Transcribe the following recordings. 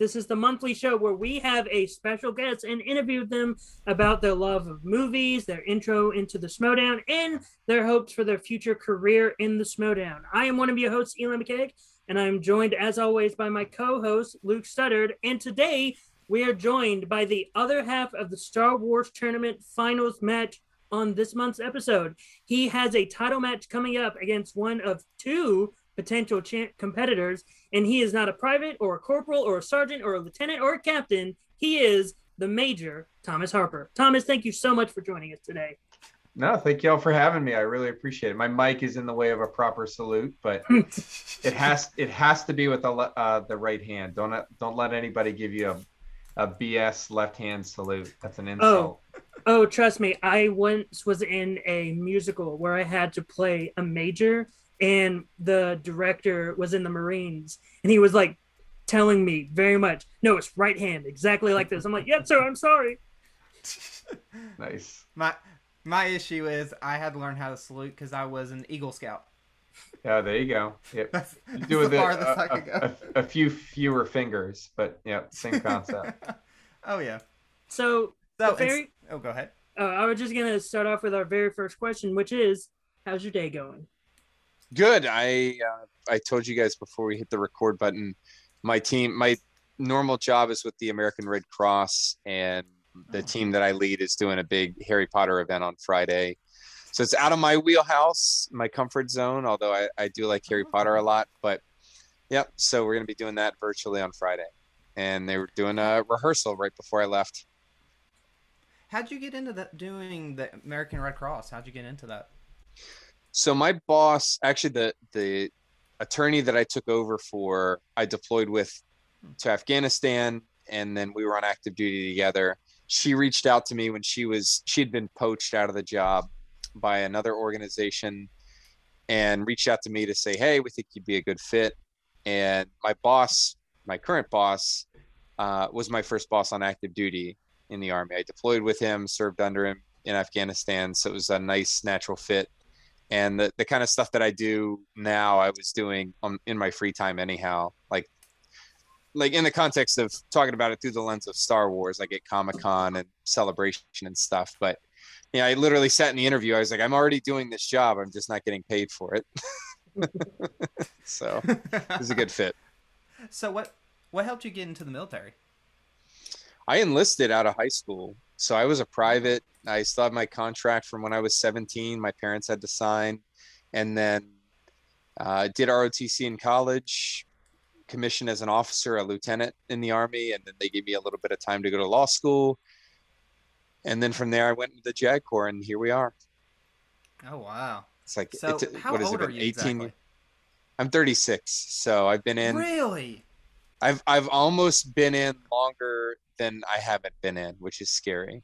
This is the monthly show where we have a special guest and interview them about their love of movies, their intro into the Schmoedown, and their hopes for their future career in the Schmoedown. I am one of your hosts, Eli McKeag, and I am joined, as always, by my co-host, Luke Studdard. And today, we are joined by the other half of the Star Wars Tournament Finals match on this month's episode. He has a title match coming up against one of two potential cha- competitors, and he is not a private or a corporal or a sergeant or a lieutenant or a captain. He is the Major Thomas Harper. Thomas, thank you so much for joining us today. No, thank y'all for having me. I really appreciate it. My mic is in the way of a proper salute, but it has it has to be with the uh, the right hand. Don't don't let anybody give you a a BS left hand salute. That's an insult. Oh, oh, trust me. I once was in a musical where I had to play a major, and the director was in the Marines, and he was like telling me very much, no, it's right hand, exactly like this. I'm like, yep, sir. I'm sorry. nice. My my issue is I had to learn how to salute because I was an Eagle Scout. Yeah, there you go. Yep. That's, You that's do the with it farthest a, I could go. a- a- a few fewer fingers, but yeah, same concept. oh yeah. So, So very- oh, go ahead. uh, I was just gonna start off with our very first question, which is, how's your day going? Good. I uh, I told you guys before we hit the record button. My team, my normal job is with the American Red Cross, and the team that I lead is doing a big Harry Potter event on Friday. So it's out of my wheelhouse, my comfort zone. Although I, I do like Harry Potter a lot, but yep. So we're gonna be doing that virtually on Friday, and they were doing a rehearsal right before I left. How'd you get into that doing the American Red Cross? How'd you get into that? So my boss, actually the the attorney that I took over for, I deployed with to Afghanistan, and then we were on active duty together. She reached out to me when she was she'd been poached out of the job by another organization, and reached out to me to say, "Hey, we think you'd be a good fit." And my boss, my current boss, uh, was my first boss on active duty in the army. I deployed with him, served under him in Afghanistan, so it was a nice natural fit and the, the kind of stuff that i do now i was doing um, in my free time anyhow like like in the context of talking about it through the lens of star wars like at comic-con and celebration and stuff but yeah i literally sat in the interview i was like i'm already doing this job i'm just not getting paid for it so it was a good fit So what what helped you get into the military? I enlisted out of high school. So I was a private. I still have my contract from when I was 17. My parents had to sign. And then uh, did ROTC in college, commissioned as an officer, a lieutenant in the Army. And then they gave me a little bit of time to go to law school. And then from there, I went into the JAG Corps, and here we are. Oh wow. It's like, So it's, how what is old it, are you 18 exactly? I'm 36. So I've been in. Really? I've I've almost been in longer than I haven't been in, which is scary.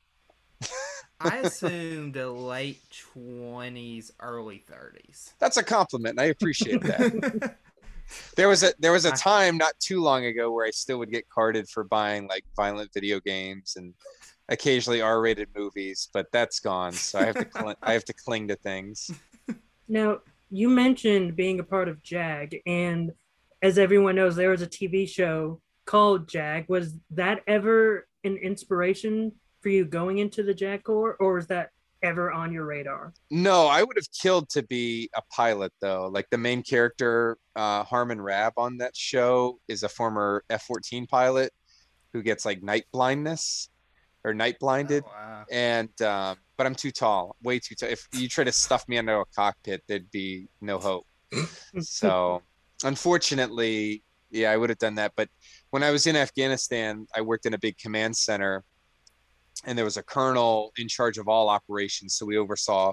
I assumed a late twenties, early thirties. That's a compliment. and I appreciate that. there was a there was a I- time not too long ago where I still would get carded for buying like violent video games and occasionally R-rated movies, but that's gone. So I have to cl- I have to cling to things. Now, you mentioned being a part of JAG, and as everyone knows, there was a TV show called JAG. Was that ever an inspiration for you going into the JAG Corps, or was that ever on your radar? No, I would have killed to be a pilot though. Like the main character, uh, Harmon Rabb on that show is a former F-14 pilot who gets like night blindness or night blinded. Oh, wow. and um, but I'm too tall, way too tall. If you try to stuff me into a cockpit, there'd be no hope. so, unfortunately, yeah, I would have done that. But when I was in Afghanistan, I worked in a big command center, and there was a colonel in charge of all operations. So we oversaw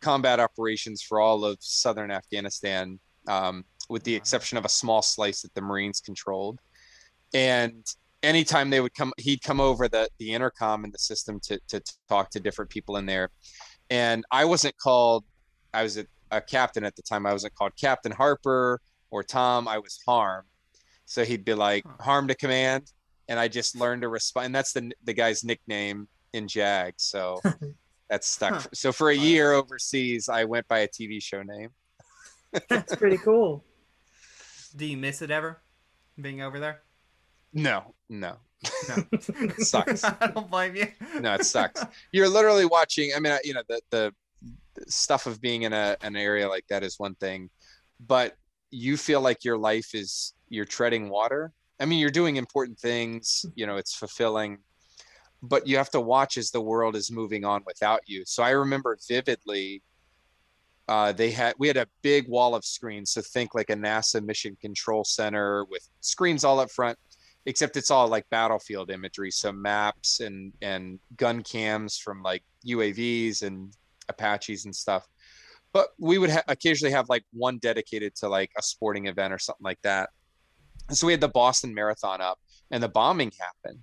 combat operations for all of southern Afghanistan, um, with the exception of a small slice that the Marines controlled. And anytime they would come he'd come over the the intercom in the system to to talk to different people in there and i wasn't called i was a, a captain at the time i wasn't called captain harper or tom i was harm so he'd be like Huh. harm to command and i just learned to respond and that's the the guy's nickname in jag so that's stuck Huh. so for a year overseas i went by a tv show name That's pretty cool. Do you miss it ever? Being over there? No, no, No. it sucks. I don't blame you. No, it sucks. You're literally watching. I mean, you know, the the the stuff of being in a an area like that is one thing, but you feel like your life is you're treading water. I mean, you're doing important things. You know, it's fulfilling, but you have to watch as the world is moving on without you. So I remember vividly. Uh, they had we had a big wall of screens. So think like a NASA mission control center with screens all up front except it's all like battlefield imagery so maps and and gun cams from like uavs and apaches and stuff but we would ha- occasionally have like one dedicated to like a sporting event or something like that. And so we had the boston marathon up and the bombing happened.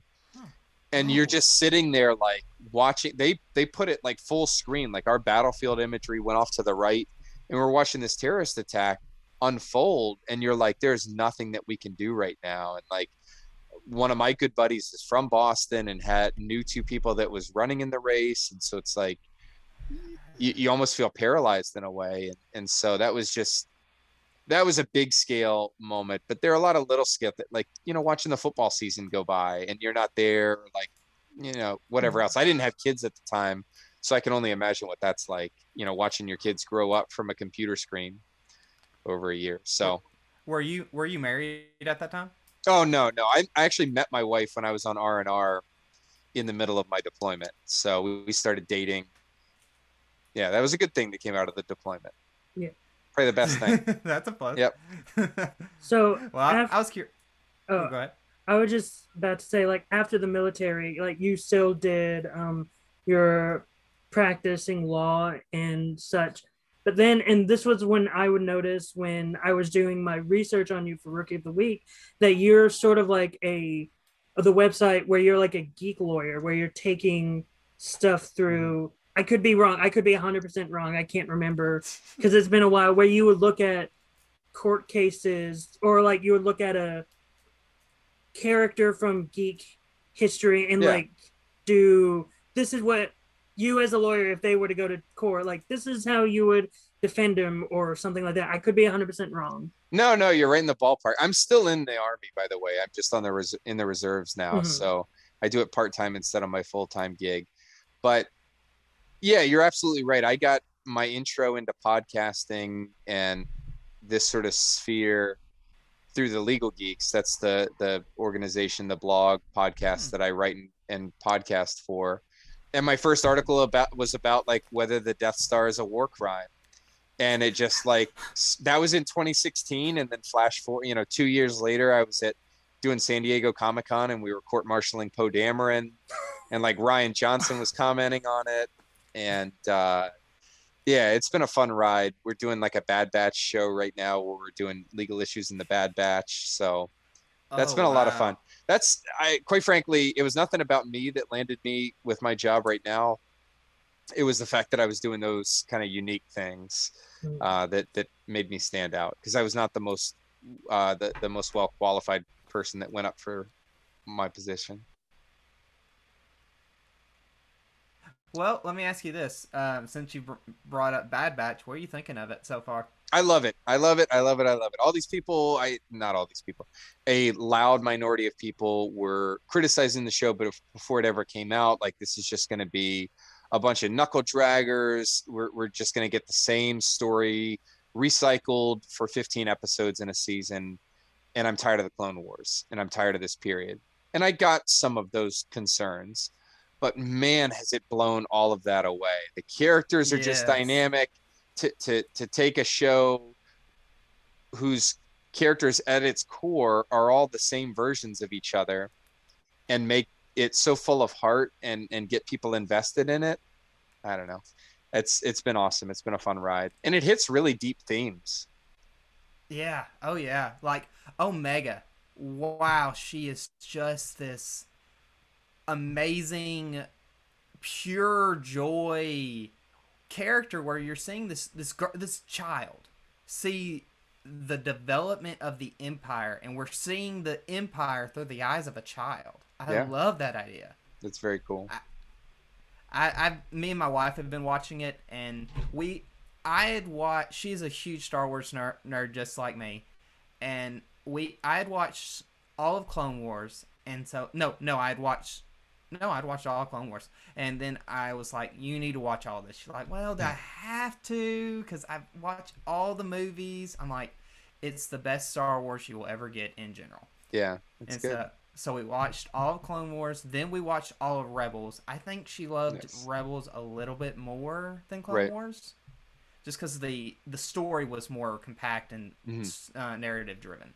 And you're Oh. just sitting there like watching they they put it like full screen like our battlefield imagery went off to the right and we're watching this terrorist attack unfold and you're like there's nothing that we can do right now. And like one of my good buddies is from Boston and had knew two people that was running in the race, and so it's like you, you almost feel paralyzed in a way, and, and so that was just that was a big scale moment. But there are a lot of little scale that like you know watching the football season go by and you're not there, like you know whatever mm-hmm. else. I didn't have kids at the time, so I can only imagine what that's like. You know, watching your kids grow up from a computer screen over a year. So. Were you were you married at that time? Oh no, no. I, I actually met my wife when I was on R and R in the middle of my deployment. So we, we started dating. Yeah, that was a good thing that came out of the deployment. Yeah. Probably the best thing. That's a plus. Yep. So well, I, af- I was curious. oh, go ahead. I was just about to say, like after the military, like you still did um your practicing law and such. But then, and this was when I would notice when I was doing my research on you for Rookie of the Week that you're sort of like a the website where you're like a geek lawyer where you're taking stuff through. I could be wrong. I could be 100% wrong. I can't remember because it's been a while where you would look at court cases or like you would look at a character from geek history and Yeah. like do this is what you as a lawyer if they were to go to court like this is how you would defend him or something like that i could be 100% wrong No, no, you're right in the ballpark. I'm still in the army, by the way. I'm just on the res- in the reserves now, Mhm. so I do it part time instead of my full time gig. But yeah, you're absolutely right. I got my intro into podcasting and this sort of sphere through the Legal Geeks. That's the the organization, the blog podcast Hmm. that I write and, and podcast for. And my first article about was about like whether the Death Star is a war crime and it just like that was in 2016 and then flash forward you know two years later i was at doing san diego comic-con and we were court martialing poe dameron and like rian johnson was commenting on it and uh yeah it's been a fun ride we're doing like a bad batch show right now where we're doing legal issues in the bad batch so That's Oh, been a lot of fun. that's i quite frankly it was nothing about me that landed me with my job right now it was the fact that i was doing those kind of unique things Mm. uh, that that made me stand out because I was not the most uh, the the most well qualified person that went up for my position. Well, let me ask you this: um, since you br- brought up Bad Batch, what are you thinking of it so far? I love it. I love it. I love it. I love it. All these people, I not all these people, a loud minority of people were criticizing the show, but if, before it ever came out, like this is just going to be a bunch of knuckle draggers. We're we're just going to get the same story recycled for 15 episodes in a season, and I'm tired of the Clone Wars, and I'm tired of this period. And I got some of those concerns, but man, has it blown all of that away. The characters are just dynamic to to to take a show whose characters at its core are all the same versions of each other and make it so full of heart and and get people invested in it i don't know it's it's been awesome it's been a fun ride and it hits really deep themes Yeah. Oh yeah. Like Omega. Wow, she is just this amazing, pure joy character where you're seeing this this this child see the development of the empire and we're seeing the empire through the eyes of a child. I Yeah. love that idea. it's very cool I, I, me and my wife have been watching it, and we, I had watched. She's a huge Star Wars nerd, nerd just like me, and we, I had watched all of Clone Wars, and so no, no, i had watched. No, I'd watched all Clone Wars, and then I was like, "You need to watch all this." She's like, "Well, do I have to?" Because I've watched all the movies. I'm like, "It's the best Star Wars you will ever get in general." Yeah, it's and good. so, so we watched all of Clone Wars, then we watched all of Rebels. I think she loved Yes. Rebels a little bit more than Clone Right. Wars, just because the the story was more compact and Mhm. uh, narrative driven.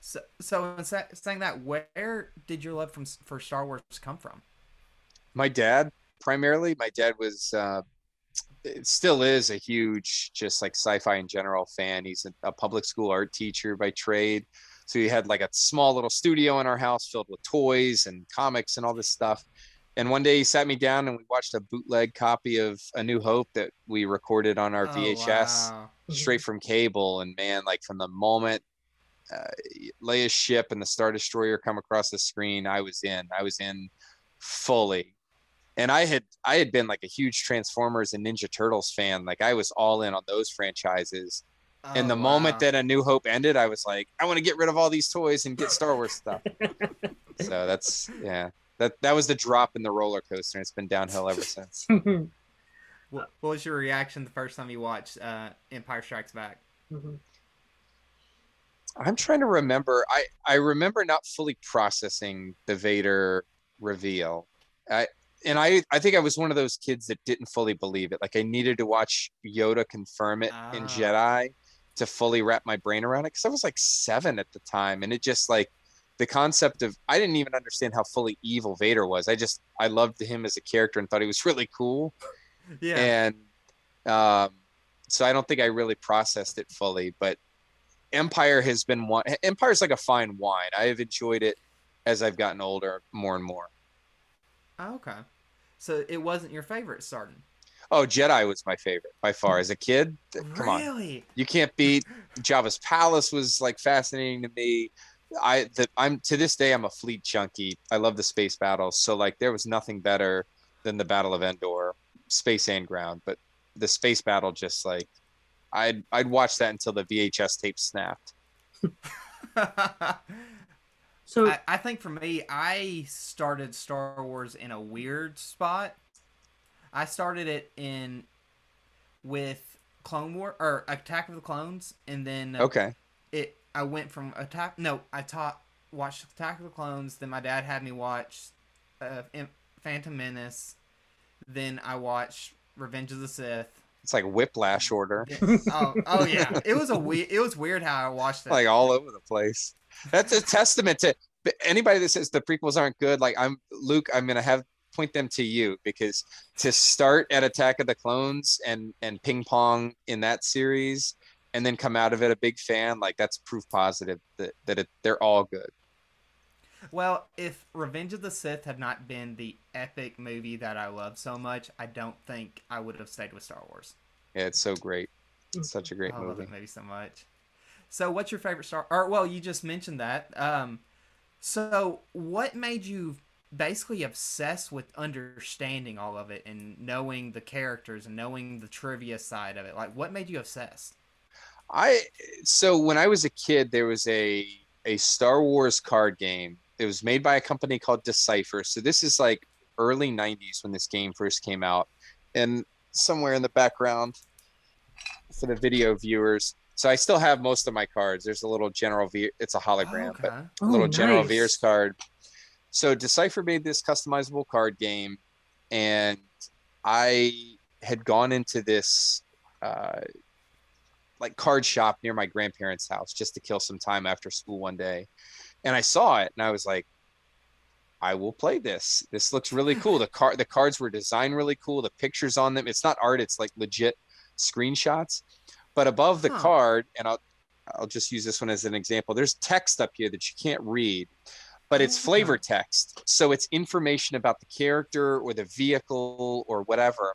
So, so in sa- saying that, where did your love from for Star Wars come from? my dad primarily my dad was uh it still is a huge just like sci-fi in general fan he's a, a public school art teacher by trade so he had like a small little studio in our house filled with toys and comics and all this stuff and one day he sat me down and we watched a bootleg copy of a new hope that we recorded on our Oh, vhs wow. straight from cable and man like from the moment leia's ship and the star destroyer come across the screen i was in i was in fully. And i had i had been like a huge transformers and ninja turtles fan like i was all in on those franchises. And Oh, the moment that a new hope ended i was like i want to get rid of all these toys and get star wars stuff. So that's yeah that that was the drop in the roller coaster and it's been downhill ever since. What, what was your reaction the first time you watched uh, Empire Strikes Back? I'm trying to remember. I I remember not fully processing the Vader reveal. I and I I think I was one of those kids that didn't fully believe it. Like I needed to watch Yoda confirm it in Ah. Jedi to fully wrap my brain around it because I was like seven at the time, and it just like the concept of I didn't even understand how fully evil Vader was. I just I loved him as a character and thought he was really cool Yeah. and um, so I don't think I really processed it fully. But Empire has been one. Empire's like a fine wine. I have enjoyed it as I've gotten older, more and more. Oh, okay. So it wasn't your favorite starting. Oh, Jedi was my favorite by far. As a kid, come on, you can't beat Jabba's Palace. Was like fascinating to me. I the, I'm to this day I'm a fleet junkie. I love the space battles. So like there was nothing better than the Battle of Endor, space and ground. But the space battle just like I'd I'd watch that until the VHS tape snapped. So I, I think for me, I started Star Wars in a weird spot. I started it in with Clone War or Attack of the Clones, and then Okay. it. I went from Attack. No, I taught watched Attack of the Clones. Then my dad had me watch uh, Im- Phantom Menace. Then I watched Revenge of the Sith. It's like whiplash order. oh, oh yeah, it was a we- It was weird how I watched it. like all over the place. That's a testament to anybody that says the prequels aren't good. Like I'm Luke, I'm gonna have point them to you because to start at Attack of the Clones and and ping pong in that series and then come out of it a big fan, like that's proof positive that that it, they're all good. Well, if Revenge of the Sith had not been the epic movie that I love so much, I don't think I would have stayed with Star Wars. Yeah, it's so great. It's such a great I love movie. that movie so much. So, what's your favorite Star? Or well, you just mentioned that. Um, so what made you basically obsessed with understanding all of it and knowing the characters and knowing the trivia side of it? Like, what made you obsessed? I so when I was a kid, there was a a Star Wars card game. It was made by a company called Decipher. So this is like early '90s when this game first came out, and somewhere in the background for the video viewers. So I still have most of my cards. There's a little General V. It's a hologram, but okay. Oh, little General nice. Veers card. So Decipher made this customizable card game, and I had gone into this uh, like card shop near my grandparents' house just to kill some time after school one day, and I saw it, and I was like, I will play this. This looks really cool. The card, the cards were designed really cool. The pictures on them, it's not art. It's like legit screenshots. But above the Huh. card, and I'll I'll just use this one as an example. There's text up here that you can't read, but it's Oh, flavor text. So it's information about the character or the vehicle or whatever.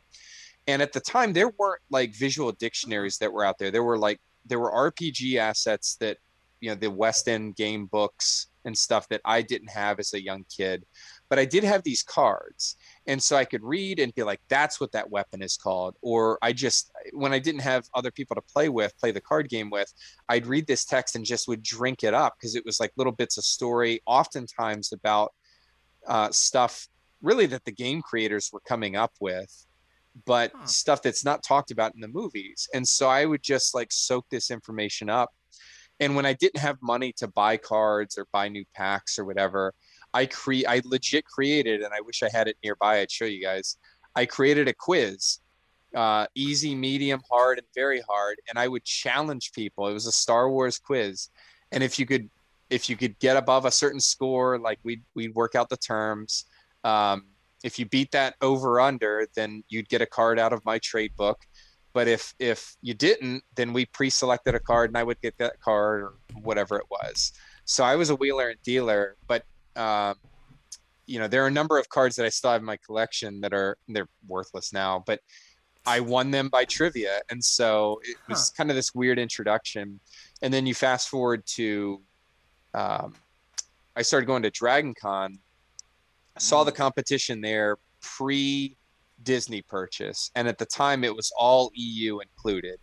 And at the time, there weren't like visual dictionaries that were out there. There were like there were RPG assets that you know the West End game books and stuff that I didn't have as a young kid. but I did have these cards. And so I could read and be like, that's what that weapon is called. Or I just, when I didn't have other people to play with, play the card game with, I'd read this text and just would drink it up because it was like little bits of story, oftentimes about uh, stuff really that the game creators were coming up with, but huh. stuff that's not talked about in the movies. And so I would just like soak this information up. And when I didn't have money to buy cards or buy new packs or whatever, I create I legit created, and I wish I had it nearby. I'd show you guys. I created a quiz, uh, easy, medium, hard, and very hard, and I would challenge people. It was a Star Wars quiz, and if you could if you could get above a certain score, like we'd we'd work out the terms. Um, if you beat that over under, then you'd get a card out of my trade book. But if if you didn't, then we pre-selected a card, and I would get that card or whatever it was. So I was a wheeler and dealer, but um, you know, there are a number of cards that I still have in my collection that are they're worthless now, but I won them by trivia, and so it was huh. kind of this weird introduction. And then you fast forward to, um, I started going to Dragon Con, saw the mm. competition there pre Disney purchase, and at the time it was all EU included.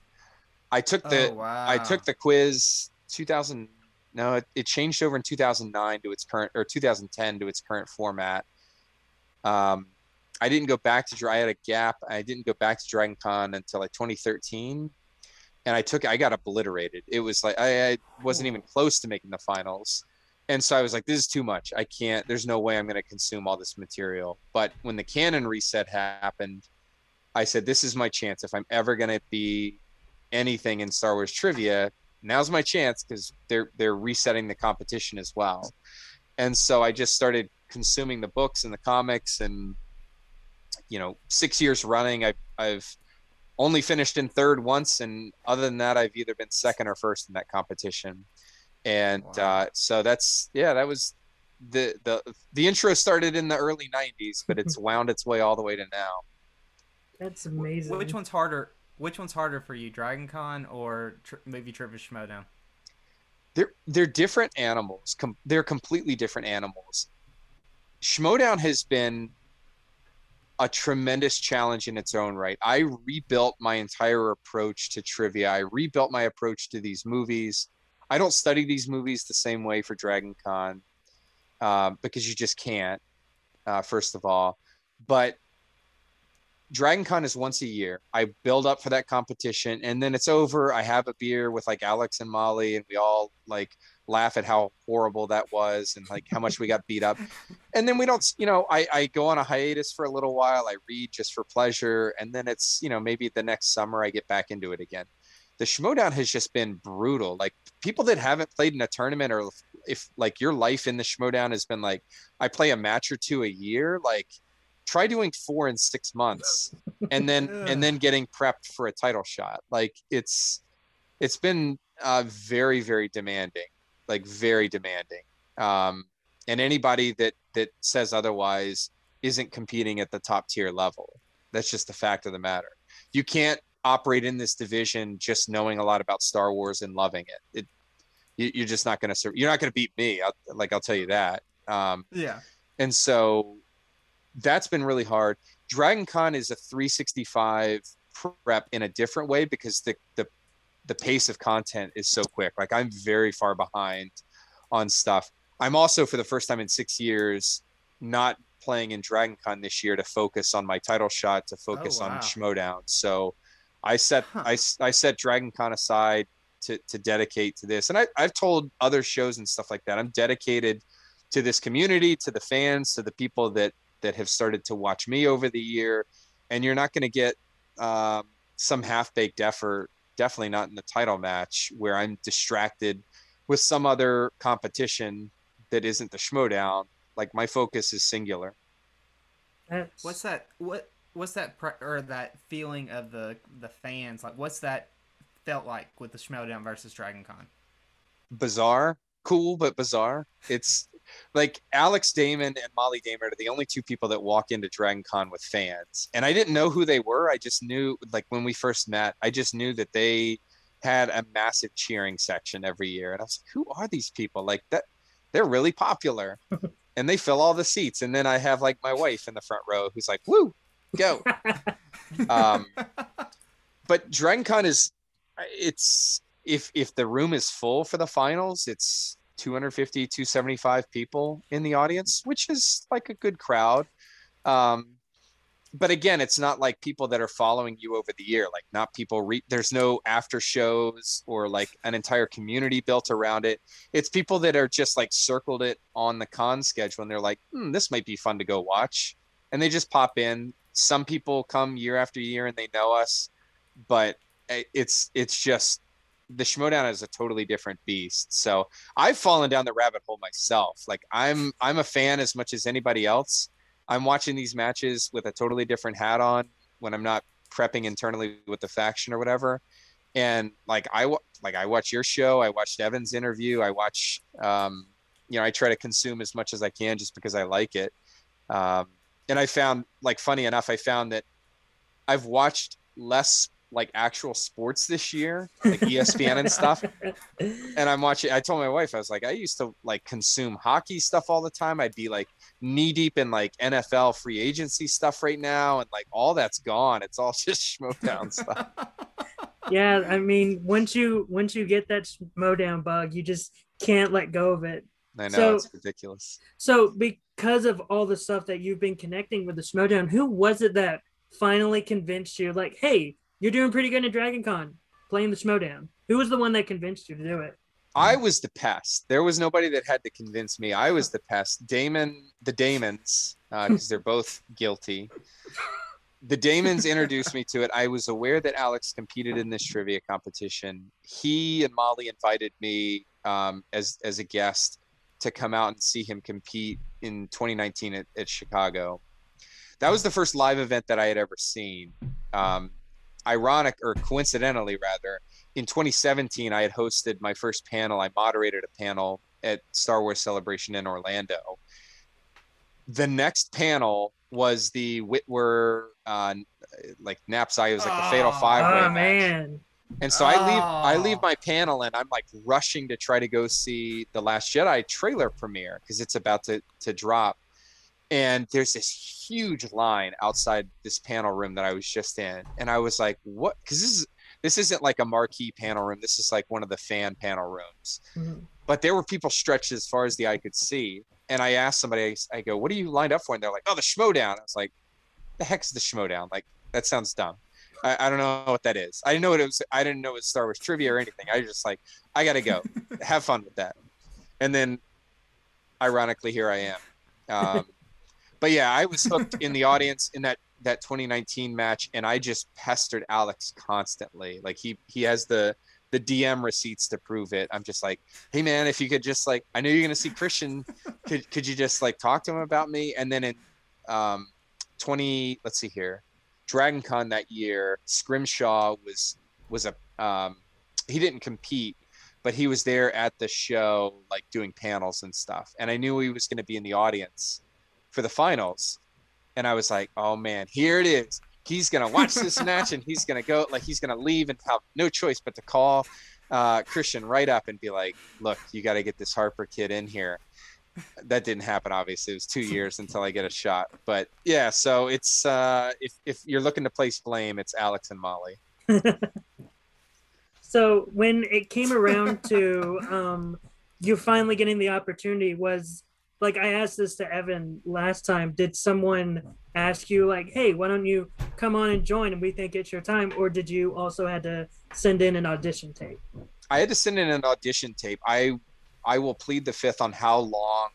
I took the oh, wow. I took the quiz 2000 no, it, it changed over in 2009 to its current or 2010 to its current format. Um, I didn't go back to I had a gap. I didn't go back to Dragon Con until like 2013, and I took I got obliterated. It was like I, I wasn't even close to making the finals, and so I was like, this is too much. I can't. There's no way I'm going to consume all this material. But when the canon reset happened, I said, this is my chance. If I'm ever going to be anything in Star Wars trivia, now's my chance because they're they're resetting the competition as well. And so I just started consuming the books and the comics and you know, six years running, I, I've only finished in third once, and other than that, I've either been second or first in that competition. And wow. uh, so that's yeah, that was the the the intro started in the early '90s, but it's wound its way all the way to now. That's amazing. Which one's harder? Which one's harder for you, Dragon Con or tr- maybe Trivia Schmoedown? They're they're different animals. Com- they're completely different animals. Schmoedown has been a tremendous challenge in its own right. I rebuilt my entire approach to trivia. I rebuilt my approach to these movies. I don't study these movies the same way for Dragon Con uh, because you just can't. Uh, first of all, but Dragon Con is once a year. I build up for that competition and then it's over. I have a beer with like Alex and Molly and we all like laugh at how horrible that was and like how much we got beat up. And then we don't, you know, I, I go on a hiatus for a little while. I read just for pleasure. And then it's, you know, maybe the next summer I get back into it again. The Schmoedown has just been brutal. Like people that haven't played in a tournament or if like your life in the Schmoedown has been like, I play a match or two a year, like try doing four in six months and then and then getting prepped for a title shot. Like it's it's been uh, very very demanding like very demanding. Um, and anybody that that says otherwise isn't competing at the top tier level. That's just the fact of the matter. You can't operate in this division just knowing a lot about star wars and loving it, it you, are just not going to you're not going to beat me I'll, like i'll tell you that um, yeah and so that's been really hard. Dragon Con is a 365 prep in a different way because the the the pace of content is so quick. Like I'm very far behind on stuff. I'm also for the first time in six years not playing in Dragon Con this year to focus on my title shot to focus oh, wow. on Schmoedown. So I set huh. I, I set Dragon Con aside to, to dedicate to this. And I, I've told other shows and stuff like that. I'm dedicated to this community, to the fans, to the people that that have started to watch me over the year, and you're not going to get um, some half-baked effort. Definitely not in the title match where I'm distracted with some other competition that isn't the Schmoedown. Like my focus is singular. That's... What's that? What what's that pre- or that feeling of the the fans? Like what's that felt like with the Schmoedown versus Dragon Con? Bizarre, cool, but bizarre. It's like Alex Damon and Molly Damon are the only two people that walk into Dragon Con with fans. And I didn't know who they were. I just knew, like, when we first met, I just knew that they had a massive cheering section every year. And I was like, who are these people? Like, that they're really popular. and they fill all the seats. And then I have like my wife in the front row who's like, "Woo, go!" um, but DragonCon is it's if if the room is full for the finals, it's 250 275 people in the audience, which is like a good crowd. Um, but again, it's not like people that are following you over the year. Like not people. Re- there's no after shows or like an entire community built around it. It's people that are just like circled it on the con schedule, and they're like, hmm, "This might be fun to go watch," and they just pop in. Some people come year after year and they know us, but it's it's just the Schmoedown is a totally different beast. So I've fallen down the rabbit hole myself. Like I'm I'm a fan as much as anybody else I'm watching these matches with a totally different hat on when I'm not prepping internally with the faction or whatever. And like I like I watch your show, I watched Evan's interview, I watch um, you know I try to consume as much as I can just because I like it. Um, and I found like funny enough, I found that I've watched less like actual sports this year, like ESPN and stuff. And I'm watching. I told my wife I was like, I used to like consume hockey stuff all the time. I'd be like knee deep in like NFL free agency stuff right now, and like all that's gone. It's all just Schmoedown stuff. Yeah, I mean, once you once you get that Schmoedown bug, you just can't let go of it. I know so, it's ridiculous. So because of all the stuff that you've been connecting with the Schmoedown, who was it that finally convinced you, like, hey, you're doing pretty good at Dragon Con, playing the Schmoedown. Who was the one that convinced you to do it? I was the pest. There was nobody that had to convince me. I was the pest. Damon, the Damons, because uh, they're both guilty. The Damons introduced me to it. I was aware that Alex competed in this trivia competition. He and Molly invited me um, as as a guest to come out and see him compete in 2019 at, at Chicago. That was the first live event that I had ever seen. Um, ironic or coincidentally rather in 2017 i had hosted my first panel i moderated a panel at star wars celebration in orlando the next panel was the whitwer uh, like Napsai. i was like the fatal five way oh, man and so oh. i leave i leave my panel and i'm like rushing to try to go see the last jedi trailer premiere because it's about to to drop and there's this huge line outside this panel room that I was just in, and I was like, "What?" Because this is this isn't like a marquee panel room. This is like one of the fan panel rooms. Mm-hmm. But there were people stretched as far as the eye could see, and I asked somebody, I go, "What are you lined up for?" And they're like, "Oh, the Schmoedown." I was like, "The heck's the Schmoedown?" Like that sounds dumb. I, I, don't know what that is. I didn't know what it was. I didn't know it was Star Wars trivia or anything. I was just like, I gotta go. Have fun with that. And then, ironically, here I am. Um, but yeah, I was hooked in the audience in that that 2019 match, and I just pestered Alex constantly. Like he he has the the DM receipts to prove it. I'm just like, hey man, if you could just like, I know you're gonna see Christian, could could you just like talk to him about me? And then in um 20, let's see here, Dragon Con that year, Scrimshaw was was a um he didn't compete, but he was there at the show, like doing panels and stuff. And I knew he was gonna be in the audience for the finals. And I was like, oh man, here it is. He's gonna watch this match and he's gonna go like he's gonna leave and have no choice but to call uh, Christian right up and be like, look, you got to get this Harper kid in here. That didn't happen. Obviously, it was two years until I get a shot. But yeah, so it's uh, if if you're looking to place blame, it's Alex and Molly. so when it came around to um, you finally getting the opportunity, was like I asked this to Evan last time. Did someone ask you like, "Hey, why don't you come on and join?" And we think it's your time, or did you also had to send in an audition tape? I had to send in an audition tape. I I will plead the fifth on how long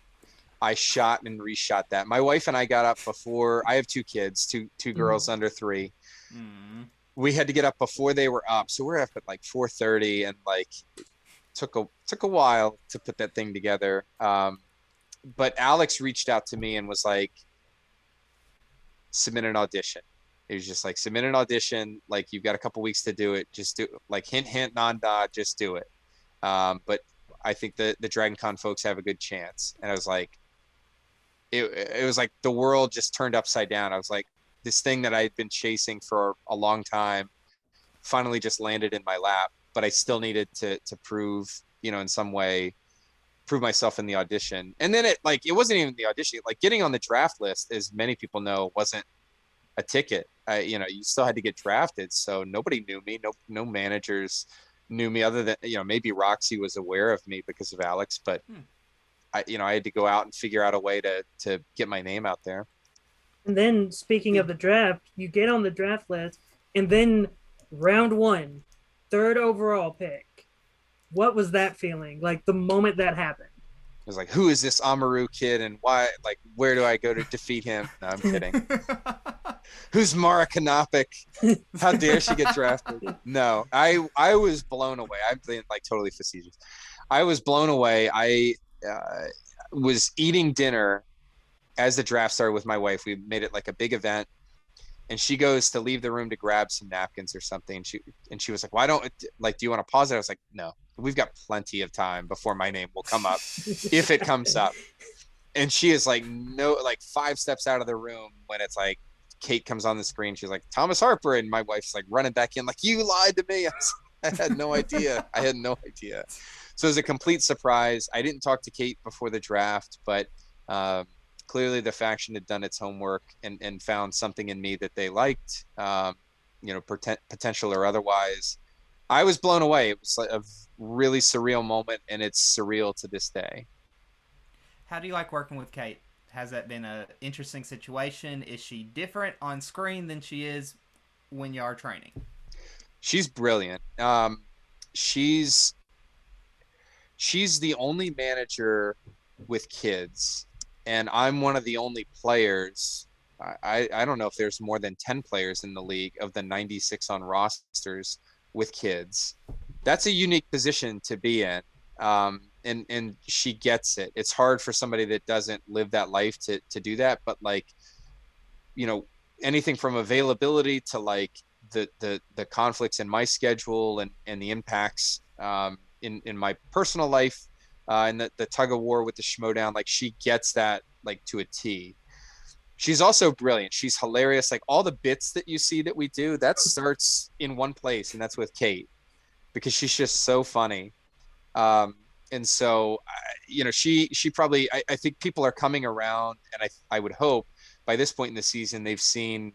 I shot and reshot that. My wife and I got up before. I have two kids, two two mm-hmm. girls mm. under 3 mm. We had to get up before they were up, so we're up at like four thirty, and like took a took a while to put that thing together. Um, but Alex reached out to me and was like, submit an audition. He was just like, submit an audition. Like you've got a couple weeks to do it. Just do like hint, hint, non nod. Just do it. Um, but I think the the Dragon Con folks have a good chance. And I was like, it it was like the world just turned upside down. I was like, this thing that I had been chasing for a long time finally just landed in my lap. But I still needed to to prove, you know, in some way prove myself in the audition. And then it like it wasn't even the audition. Like getting on the draft list, as many people know, wasn't a ticket. I, you know, you still had to get drafted. So nobody knew me. No, no managers knew me other than you know maybe Roxy was aware of me because of Alex, but hmm. I, you know, I had to go out and figure out a way to to get my name out there. And then speaking of the draft, you get on the draft list, and then round one, third overall pick. What was that feeling like the moment that happened? Was like, who is this Amaru kid, and why? Like, where do I go to defeat him? No, I'm kidding. Who's Mara Kanopik? How dare she get drafted? No, I I was blown away. I'm being like totally facetious. I was blown away. I uh, was eating dinner as the draft started with my wife. We made it like a big event, and she goes to leave the room to grab some napkins or something. And she and she was like, "Why don't like? Do you want to pause it?" I was like, "No, we've got plenty of time before my name will come up, if it comes up." And she is like, no, like five steps out of the room when it's like Kate comes on the screen. She's like, Thomas Harper, and my wife's like running back in, like, "You lied to me." I, was, I had no idea. I had no idea. So it was a complete surprise. I didn't talk to Kate before the draft, but. Um, clearly the faction had done its homework and, and found something in me that they liked, um, you know, poten- potential or otherwise. I was blown away. It was like a really surreal moment, and it's surreal to this day. How do you like working with Kate? Has that been an interesting situation? Is she different on screen than she is when you are training? She's brilliant. Um, she's she's the only manager with kids and I'm one of the only players. I, I don't know if there's more than 10 players in the league of the 96 on rosters with kids. That's a unique position to be in. Um, and, and she gets it. It's hard for somebody that doesn't live that life to, to do that. But like, you know, anything from availability to like the, the, the conflicts in my schedule and, and the impacts um, in, in my personal life uh, and the, the tug of war with the Schmoedown. Like she gets that like to a T. She's also brilliant. She's hilarious. Like all the bits that you see that we do, that starts in one place, and that's with Kate, because she's just so funny. Um, and so, you know, she she probably I, I think people are coming around, and I I would hope by this point in the season they've seen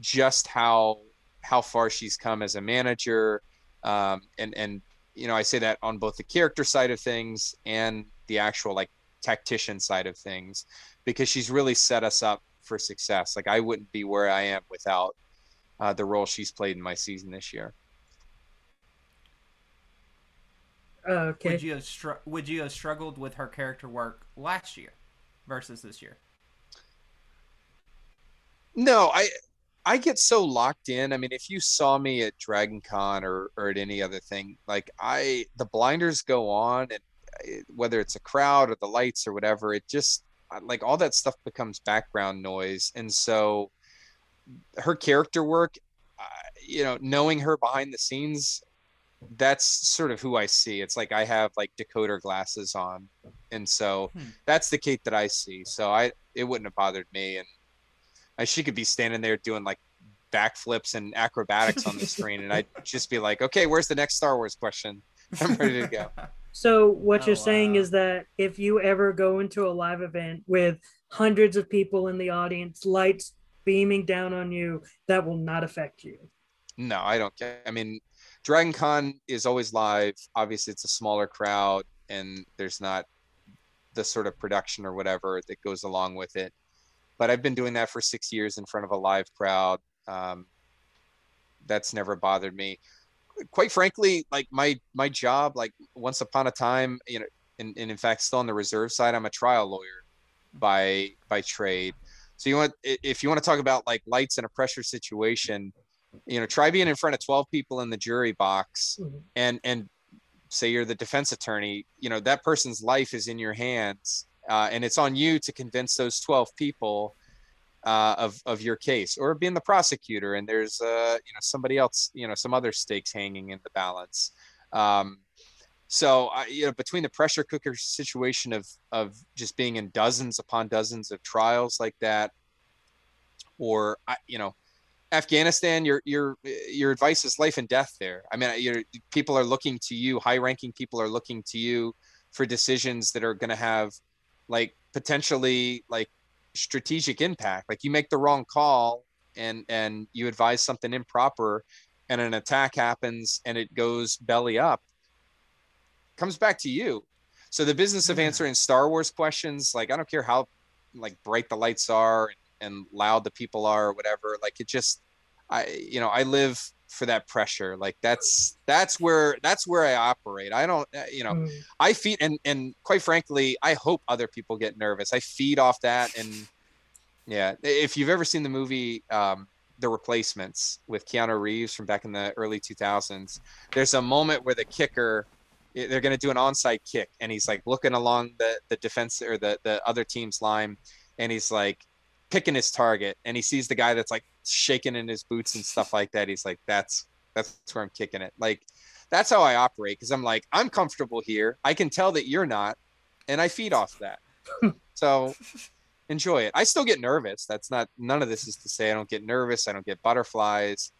just how how far she's come as a manager um, and and you know, I say that on both the character side of things and the actual like tactician side of things, because she's really set us up for success. Like I wouldn't be where I am without uh, the role she's played in my season this year. okay. Would you have str- Would you have struggled with her character work last year versus this year? No, I I get so locked in. I mean, if you saw me at Dragon Con or, or at any other thing, like I, the blinders go on and uh, whether it's a crowd or the lights or whatever, it just like all that stuff becomes background noise. And so her character work, uh, you know, knowing her behind the scenes, that's sort of who I see. It's like I have like decoder glasses on. And so hmm. that's the Kate that I see. So I, it wouldn't have bothered me. And she could be standing there doing like backflips and acrobatics on the screen, and I'd just be like, okay, where's the next Star Wars question? I'm ready to go. So what oh, you're saying wow. is that if you ever go into a live event with hundreds of people in the audience, lights beaming down on you, that will not affect you. No, I don't care. I mean, Dragon Con is always live. Obviously, it's a smaller crowd, and there's not the sort of production or whatever that goes along with it but I've been doing that for six years in front of a live crowd. Um, that's never bothered me. Quite frankly, like my my job, like once upon a time, you know, and, and in fact, still on the reserve side, I'm a trial lawyer by by trade. So you want if you want to talk about like lights in a pressure situation, you know, try being in front of 12 people in the jury box mm-hmm. and and say you're the defense attorney, you know, that person's life is in your hands uh, and it's on you to convince those 12 people uh, of, of your case or being the prosecutor and there's uh, you know somebody else you know some other stakes hanging in the balance um, so you know between the pressure cooker situation of of just being in dozens upon dozens of trials like that or you know Afghanistan, your your your advice is life and death there. I mean, people are looking to you, high ranking people are looking to you for decisions that are going to have like potentially like strategic impact. Like you make the wrong call and and you advise something improper and an attack happens and it goes belly up comes back to you. So the business of answering Star Wars questions, like I don't care how like bright the lights are and loud the people are or whatever, like it just I you know, I live for that pressure. Like that's that's where that's where I operate. I don't uh, you know, Mm. I feed and and quite frankly, I hope other people get nervous. I feed off that and yeah, if you've ever seen the movie um The Replacements with Keanu Reeves from back in the early 2000s, there's a moment where the kicker they're going to do an onside kick and he's like looking along the the defense or the the other team's line and he's like picking his target and he sees the guy that's like shaking in his boots and stuff like that he's like that's that's where i'm kicking it. Like that's how i operate because i'm like i'm comfortable here. I can tell that you're not and i feed off that. So enjoy it. I still get nervous. That's not none of this is to say i don't get nervous i don't get butterflies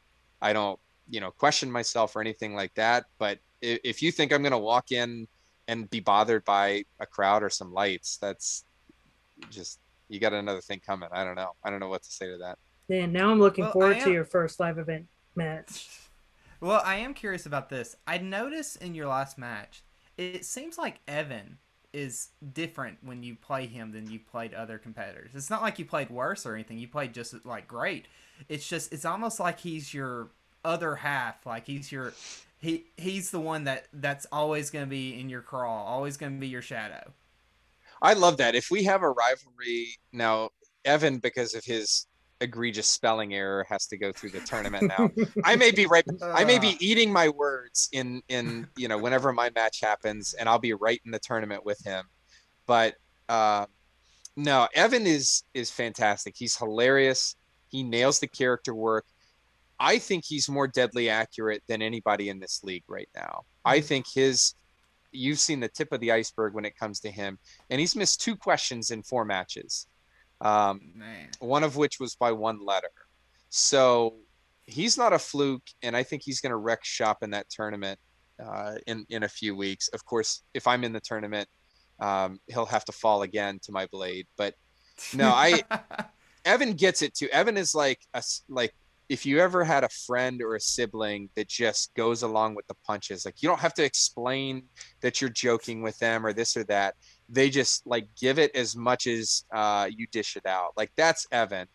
i don't you know question myself or anything like that but i- if you think i'm going to walk in and be bothered by a crowd or some lights that's just you got another thing coming i don't know i don't know what to say to that Man, now I'm looking Well, forward I to your first live event match. Well, I am curious about this. I noticed in your last match, it seems like Evan is different when you play him than you played other competitors. It's not like you played worse or anything. You played just like great. It's just it's almost like he's your other half. Like he's your he he's the one that that's always going to be in your crawl, always going to be your shadow. I love that. If we have a rivalry now, Evan, because of his egregious spelling error, has to go through the tournament now. I may be right. I may be eating my words in in you know whenever my match happens, and I'll be right in the tournament with him. But uh, no, Evan is is fantastic. He's hilarious. He nails the character work. I think he's more deadly accurate than anybody in this league right now. I think his you've seen the tip of the iceberg when it comes to him, and he's missed two questions in four matches. Um, one of which was by one letter. So he's not a fluke, and I think he's going to wreck shop in that tournament uh, in in a few weeks. Of course, if I'm in the tournament, um, he'll have to fall again to my blade. But no, I Evan gets it too. Evan is like a like if you ever had a friend or a sibling that just goes along with the punches. Like you don't have to explain that you're joking with them or this or that. They just like give it as much as uh, you dish it out. Like that's Evan.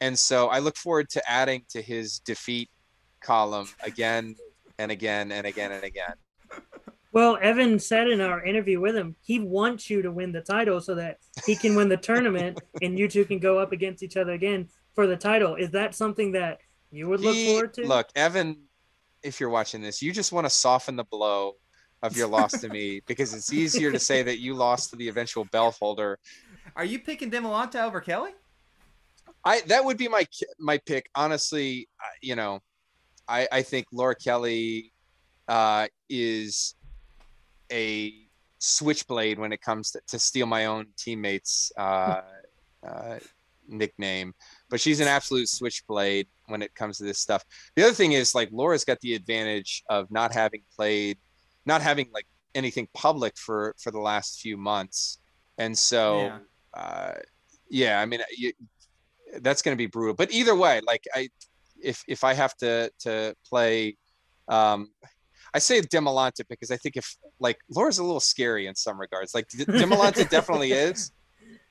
And so I look forward to adding to his defeat column again and again and again and again. Well, Evan said in our interview with him, he wants you to win the title so that he can win the tournament and you two can go up against each other again for the title. Is that something that you would look He- forward to? Look, Evan, if you're watching this, you just want to soften the blow of your loss to me because it's easier to say that you lost to the eventual belt holder. Are you picking Dimolanta over Kelly? I that would be my my pick. Honestly, you know, I I think Laura Kelly uh, is a switchblade when it comes to, to steal my own teammates uh, uh, nickname, but she's an absolute switchblade when it comes to this stuff. The other thing is like Laura's got the advantage of not having played, not having like anything public for for the last few months, and so Yeah. uh, yeah, I mean, you, that's going to be brutal. But either way, like I, if if I have to to play, um, I say Dimolanta because I think if like Laura's a little scary in some regards. Like D- Dimolanta definitely is,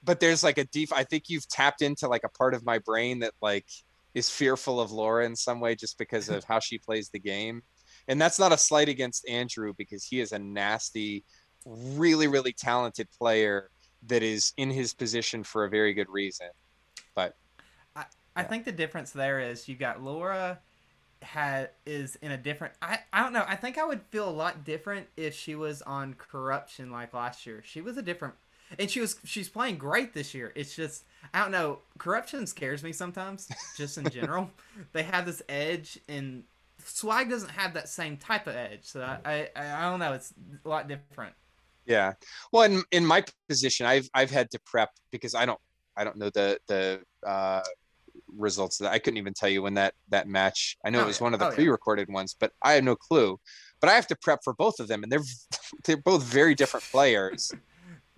but there's like a deep. I think you've tapped into like a part of my brain that like is fearful of Laura in some way just because of how she plays the game. And that's not a slight against Andrew because he is a nasty, really really talented player that is in his position for a very good reason. But I Yeah. think the difference there is you got Laura had is in a different I, I don't know. I think I would feel a lot different if she was on corruption like last year. She was a different and she was she's playing great this year. It's just I don't know, corruption scares me sometimes, just in general. they have this edge and swag doesn't have that same type of edge. So I, I I don't know, it's a lot different. yeah, well, in in my position, I've I've had to prep because I don't I don't know the the uh, results that. I couldn't even tell you when that that match. I know Oh, it was yeah. one of the Oh, pre-recorded ones, but I have no clue. but I have to prep for both of them, and they're they're both very different players.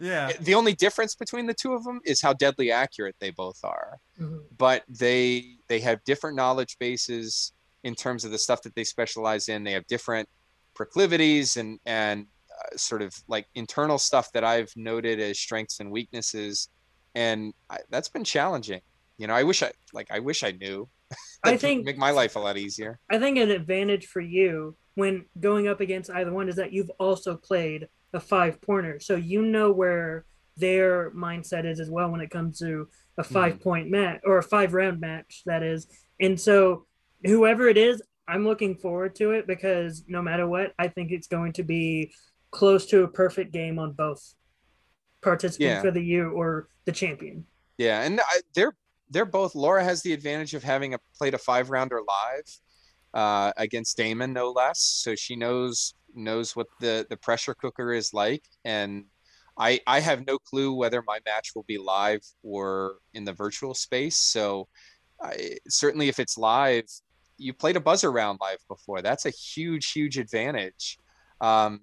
Yeah. The only difference between the two of them is how deadly accurate they both are. Mhm. But they they have different knowledge bases in terms of the stuff that they specialize in. They have different proclivities and and uh, sort of like internal stuff that I've noted as strengths and weaknesses, and I, that's been challenging. You know, I wish I like I wish I knew. I think make my life a lot easier. I think an advantage for you when going up against either one is that you've also played a five pointer, so you know where their mindset is as well when it comes to a mm-hmm. five point match or a five round match. That is, and so whoever it is, I'm looking forward to it because no matter what, I think it's going to be close to a perfect game on both participant Yeah. for the year or the champion. Yeah, and I, they're they're both. Laura has the advantage of having a, played a five rounder live uh, against Damon, no less. So she knows knows what the the pressure cooker is like, and I I have no clue whether my match will be live or in the virtual space. So I, certainly, if it's live, you played a buzzer round live before. That's a huge huge advantage. Um,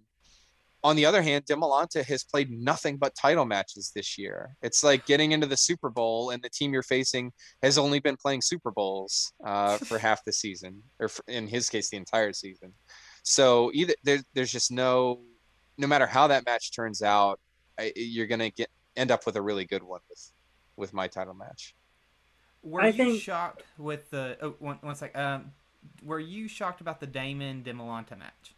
on the other hand, Dimolanta has played nothing but title matches this year. It's like getting into the Super Bowl and the team you're facing has only been playing Super Bowls uh, for half the season, or for, in his case, the entire season. So either there, there's just no, no matter how that match turns out, I, you're gonna get end up with a really good one with, with my title match. Were I you think- shocked with the? Oh, one, one sec. Um, were you shocked about the Damon Dimolanta match?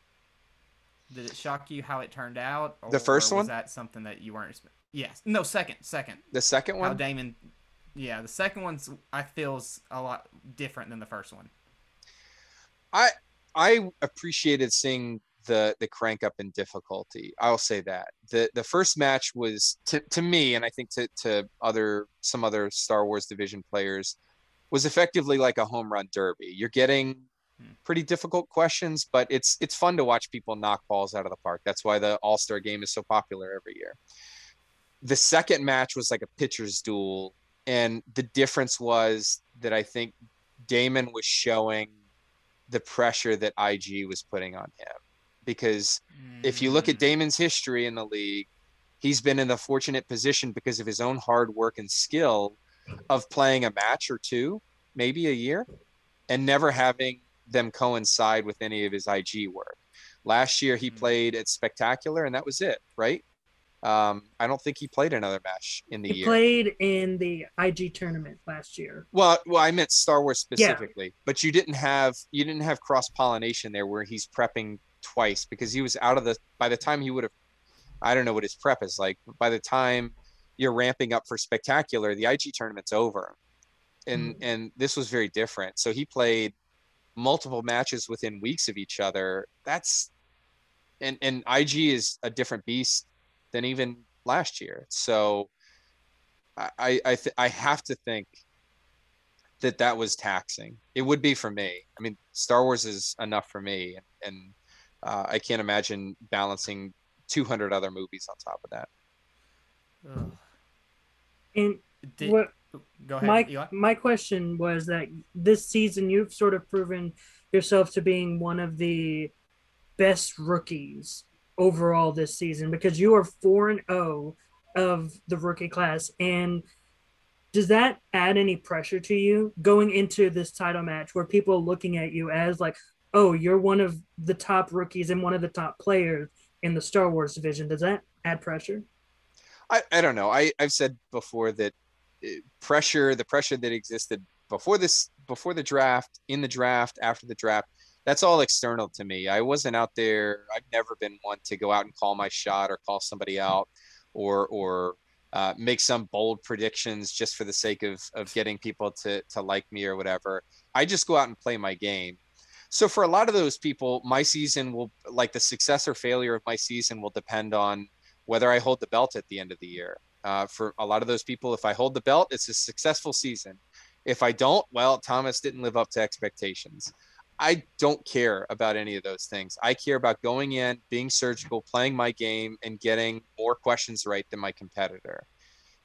Did it shock you how it turned out? The first or one? was that something that you weren't? Yes. No. Second. Second. The second one. How Damon? Yeah, the second one's I feels a lot different than the first one. I I appreciated seeing the the crank up in difficulty. I'll say that the the first match was to, to me, and I think to to other some other Star Wars division players, was effectively like a home run derby. You're getting. Pretty difficult questions, but it's it's fun to watch people knock balls out of the park. That's why the All Star game is so popular every year. The second match was like a pitcher's duel, and the difference was that I think Damon was showing the pressure that IG was putting on him. Because if you look at Mm. Damon's history in the league, he's been in the fortunate position because of his own hard work and skill of playing a match or two, maybe a year, and never having them coincide with any of his IG work. Last year, he Mm. played at Spectacular, and that was it, right? Um, I don't think he played another match in the He year. played in the IG tournament last year. Well, well, I meant Star Wars Yeah. specifically, but you didn't have you didn't have cross pollination there where he's prepping twice because he was out of the by the time he would have I don't know what his prep is like. But by the time you're ramping up for spectacular, the IG tournament's over, and and this was very different. So he played multiple matches within weeks of each other. That's and and IG is a different beast than even last year. So I I I, th- I have to think that that was taxing. It would be for me. I mean, Star Wars is enough for me, and, and uh, I can't imagine balancing 200 other movies on top of that. Ugh. And Did, what go ahead. my Eli. my question was that this season you've sort of proven yourself to being one of the best rookies overall this season because you are 4 and 0 of the rookie class and does that add any pressure to you going into this title match where people are looking at you as like oh you're one of the top rookies and one of the top players in the Star Wars division does that add pressure I, I don't know. I, I've said before that pressure, the pressure that existed before this, before the draft, in the draft, after the draft, that's all external to me. I wasn't out there. I've never been one to go out and call my shot or call somebody out or, or, uh, make some bold predictions just for the sake of, of getting people to, to like me or whatever. I just go out and play my game. So for a lot of those people, my season will like the success or failure of my season will depend on whether I hold the belt at the end of the year. Uh, for a lot of those people, if I hold the belt, it's a successful season. If I don't, well, Thomas didn't live up to expectations. I don't care about any of those things. I care about going in, being surgical, playing my game, and getting more questions right than my competitor.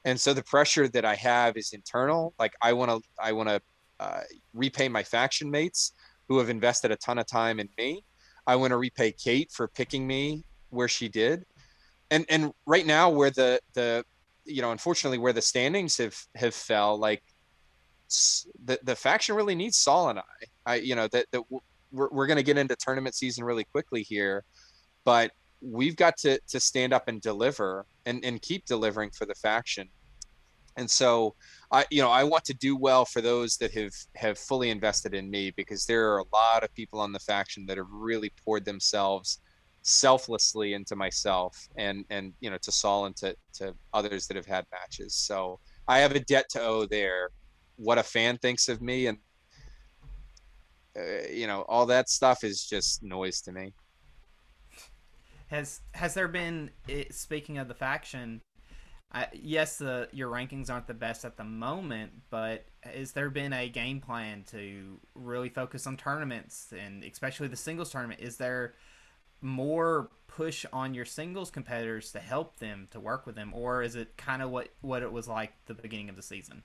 And so the pressure that I have is internal. Like I want to, I want to uh, repay my faction mates who have invested a ton of time in me. I want to repay Kate for picking me where she did. And and right now where the the you know unfortunately where the standings have have fell like the the faction really needs Saul and I. I you know that that we're we're going to get into tournament season really quickly here, but we've got to to stand up and deliver and and keep delivering for the faction. And so I you know I want to do well for those that have have fully invested in me because there are a lot of people on the faction that have really poured themselves selflessly into myself and and you know to Saul and to to others that have had matches. So I have a debt to owe there. What a fan thinks of me and uh, you know all that stuff is just noise to me. Has has there been speaking of the faction? Yes, the your rankings aren't the best at the moment, but has there been a game plan to really focus on tournaments and especially the singles tournament? Is there more push on your singles competitors to help them to work with them, or is it kind of what what it was like the beginning of the season?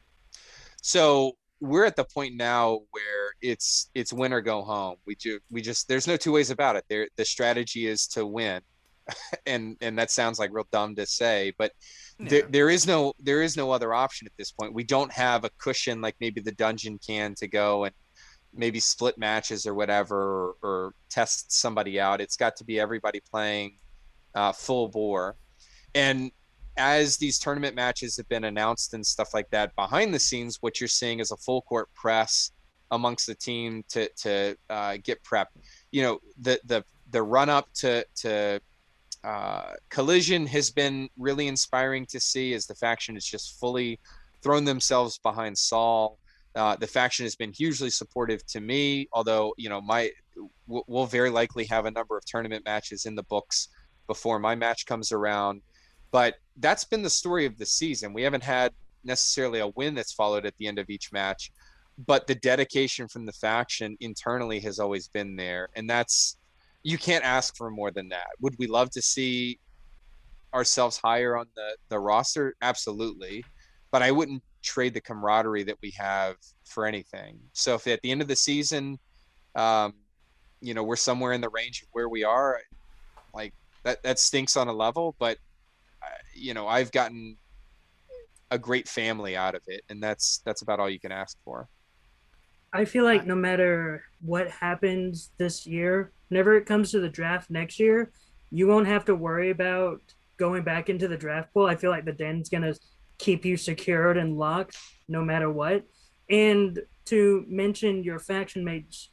So we're at the point now where it's it's win or go home. We do we just there's no two ways about it. There the strategy is to win and and that sounds like real dumb to say, but yeah. there, there is no there is no other option at this point. We don't have a cushion like maybe the dungeon can to go and maybe split matches or whatever or, or test somebody out. It's got to be everybody playing uh, full bore. And as these tournament matches have been announced and stuff like that behind the scenes, what you're seeing is a full court press amongst the team to to uh, get prep. You know, the the the run up to to uh, Collision has been really inspiring to see as the faction has just fully thrown themselves behind Saul. Uh, the faction has been hugely supportive to me, although you know my we'll very likely have a number of tournament matches in the books before my match comes around. But that's been the story of the season. We haven't had necessarily a win that's followed at the end of each match, but the dedication from the faction internally has always been there, and that's you can't ask for more than that. Would we love to see ourselves higher on the the roster? Absolutely, but I wouldn't trade the camaraderie that we have for anything. So if at the end of the season, um, you know, we're somewhere in the range of where we are, like that that stinks on a level, but uh, you know, I've gotten a great family out of it, and that's that's about all you can ask for. I feel like no matter what happens this year, whenever it comes to the draft next year, you won't have to worry about going back into the draft pool. I feel like the den's gonna keep you secured and locked no matter what. And to mention your faction mates,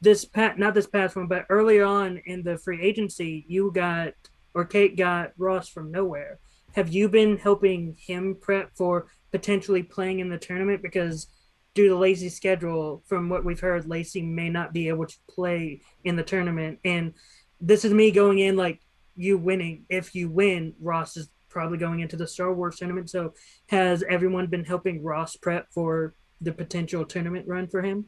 this pat not this past one, but early on in the free agency, you got or Kate got Ross from nowhere. Have you been helping him prep for potentially playing in the tournament? Because due to Lacey's schedule, from what we've heard, Lacey may not be able to play in the tournament. And this is me going in like you winning. If you win, Ross is probably going into the Star Wars tournament. So has everyone been helping Ross prep for the potential tournament run for him?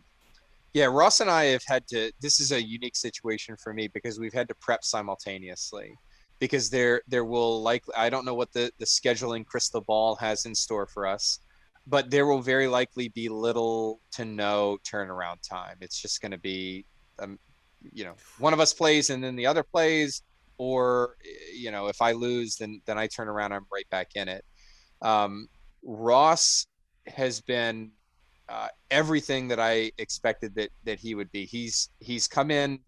Yeah, Ross and I have had to. This is a unique situation for me because we've had to prep simultaneously. Because there, there will likely. I don't know what the the scheduling crystal ball has in store for us but there will very likely be little to no turnaround time. It's just going to be, um, you know, one of us plays and then the other plays, or you know, if I lose, then then I turn around, I'm right back in it. Um, Ross has been uh, everything that I expected that that he would be. He's he's come in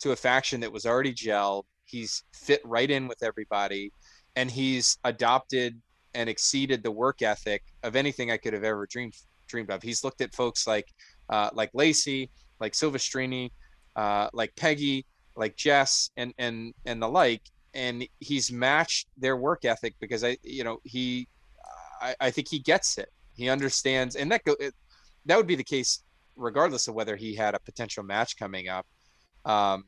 to a faction that was already gelled. He's fit right in with everybody, and he's adopted and exceeded the work ethic of anything I could have ever dreamed dreamed of. He's looked at folks like uh, like Lacey, like Silvestrini, uh, like Peggy, like Jess, and and and the like, and he's matched their work ethic because I, you know, he, I, I think he gets it. He understands, and that go, it, that would be the case regardless of whether he had a potential match coming up. Um,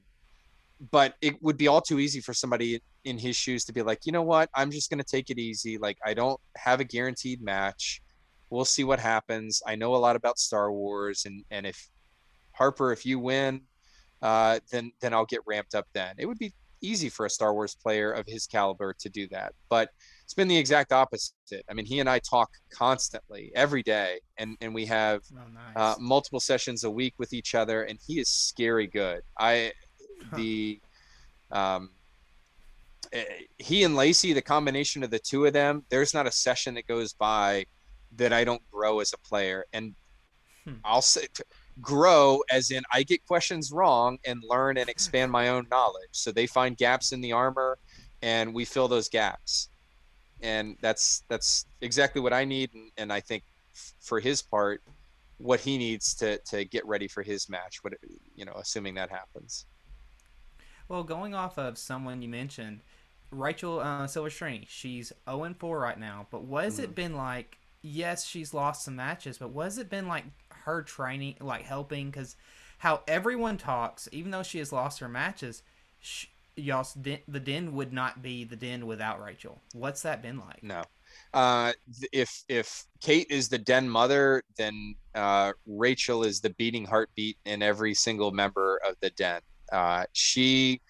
but it would be all too easy for somebody in his shoes to be like, you know what, I'm just gonna take it easy. Like I don't have a guaranteed match. We'll see what happens. I know a lot about Star Wars, and and if Harper, if you win, uh, then then I'll get ramped up. Then it would be easy for a Star Wars player of his caliber to do that. But it's been the exact opposite. I mean, he and I talk constantly every day, and and we have oh, nice. uh, multiple sessions a week with each other, and he is scary good. I the um, eh, he and Lacey, the combination of the two of them, there's not a session that goes by that I don't grow as a player. And Hmm. I'll say grow as in I get questions wrong and learn and expand my own knowledge. So they find gaps in the armor and we fill those gaps. And that's that's exactly what I need and, and I think f- for his part what he needs to to get ready for his match what you know assuming that happens. Well, going off of someone you mentioned, Rachel uh, Silverstream, she's 0 and 4 right now. But what has it been like? Yes, she's lost some matches, but what has it been like her training, like helping? Because how everyone talks, even though she has lost her matches, sh y'all's den, the den would not be the den without Rachel. What's that been like? No. Uh, if if Kate is the den mother, then uh, Rachel is the beating heartbeat in every single member of the den. Uh, she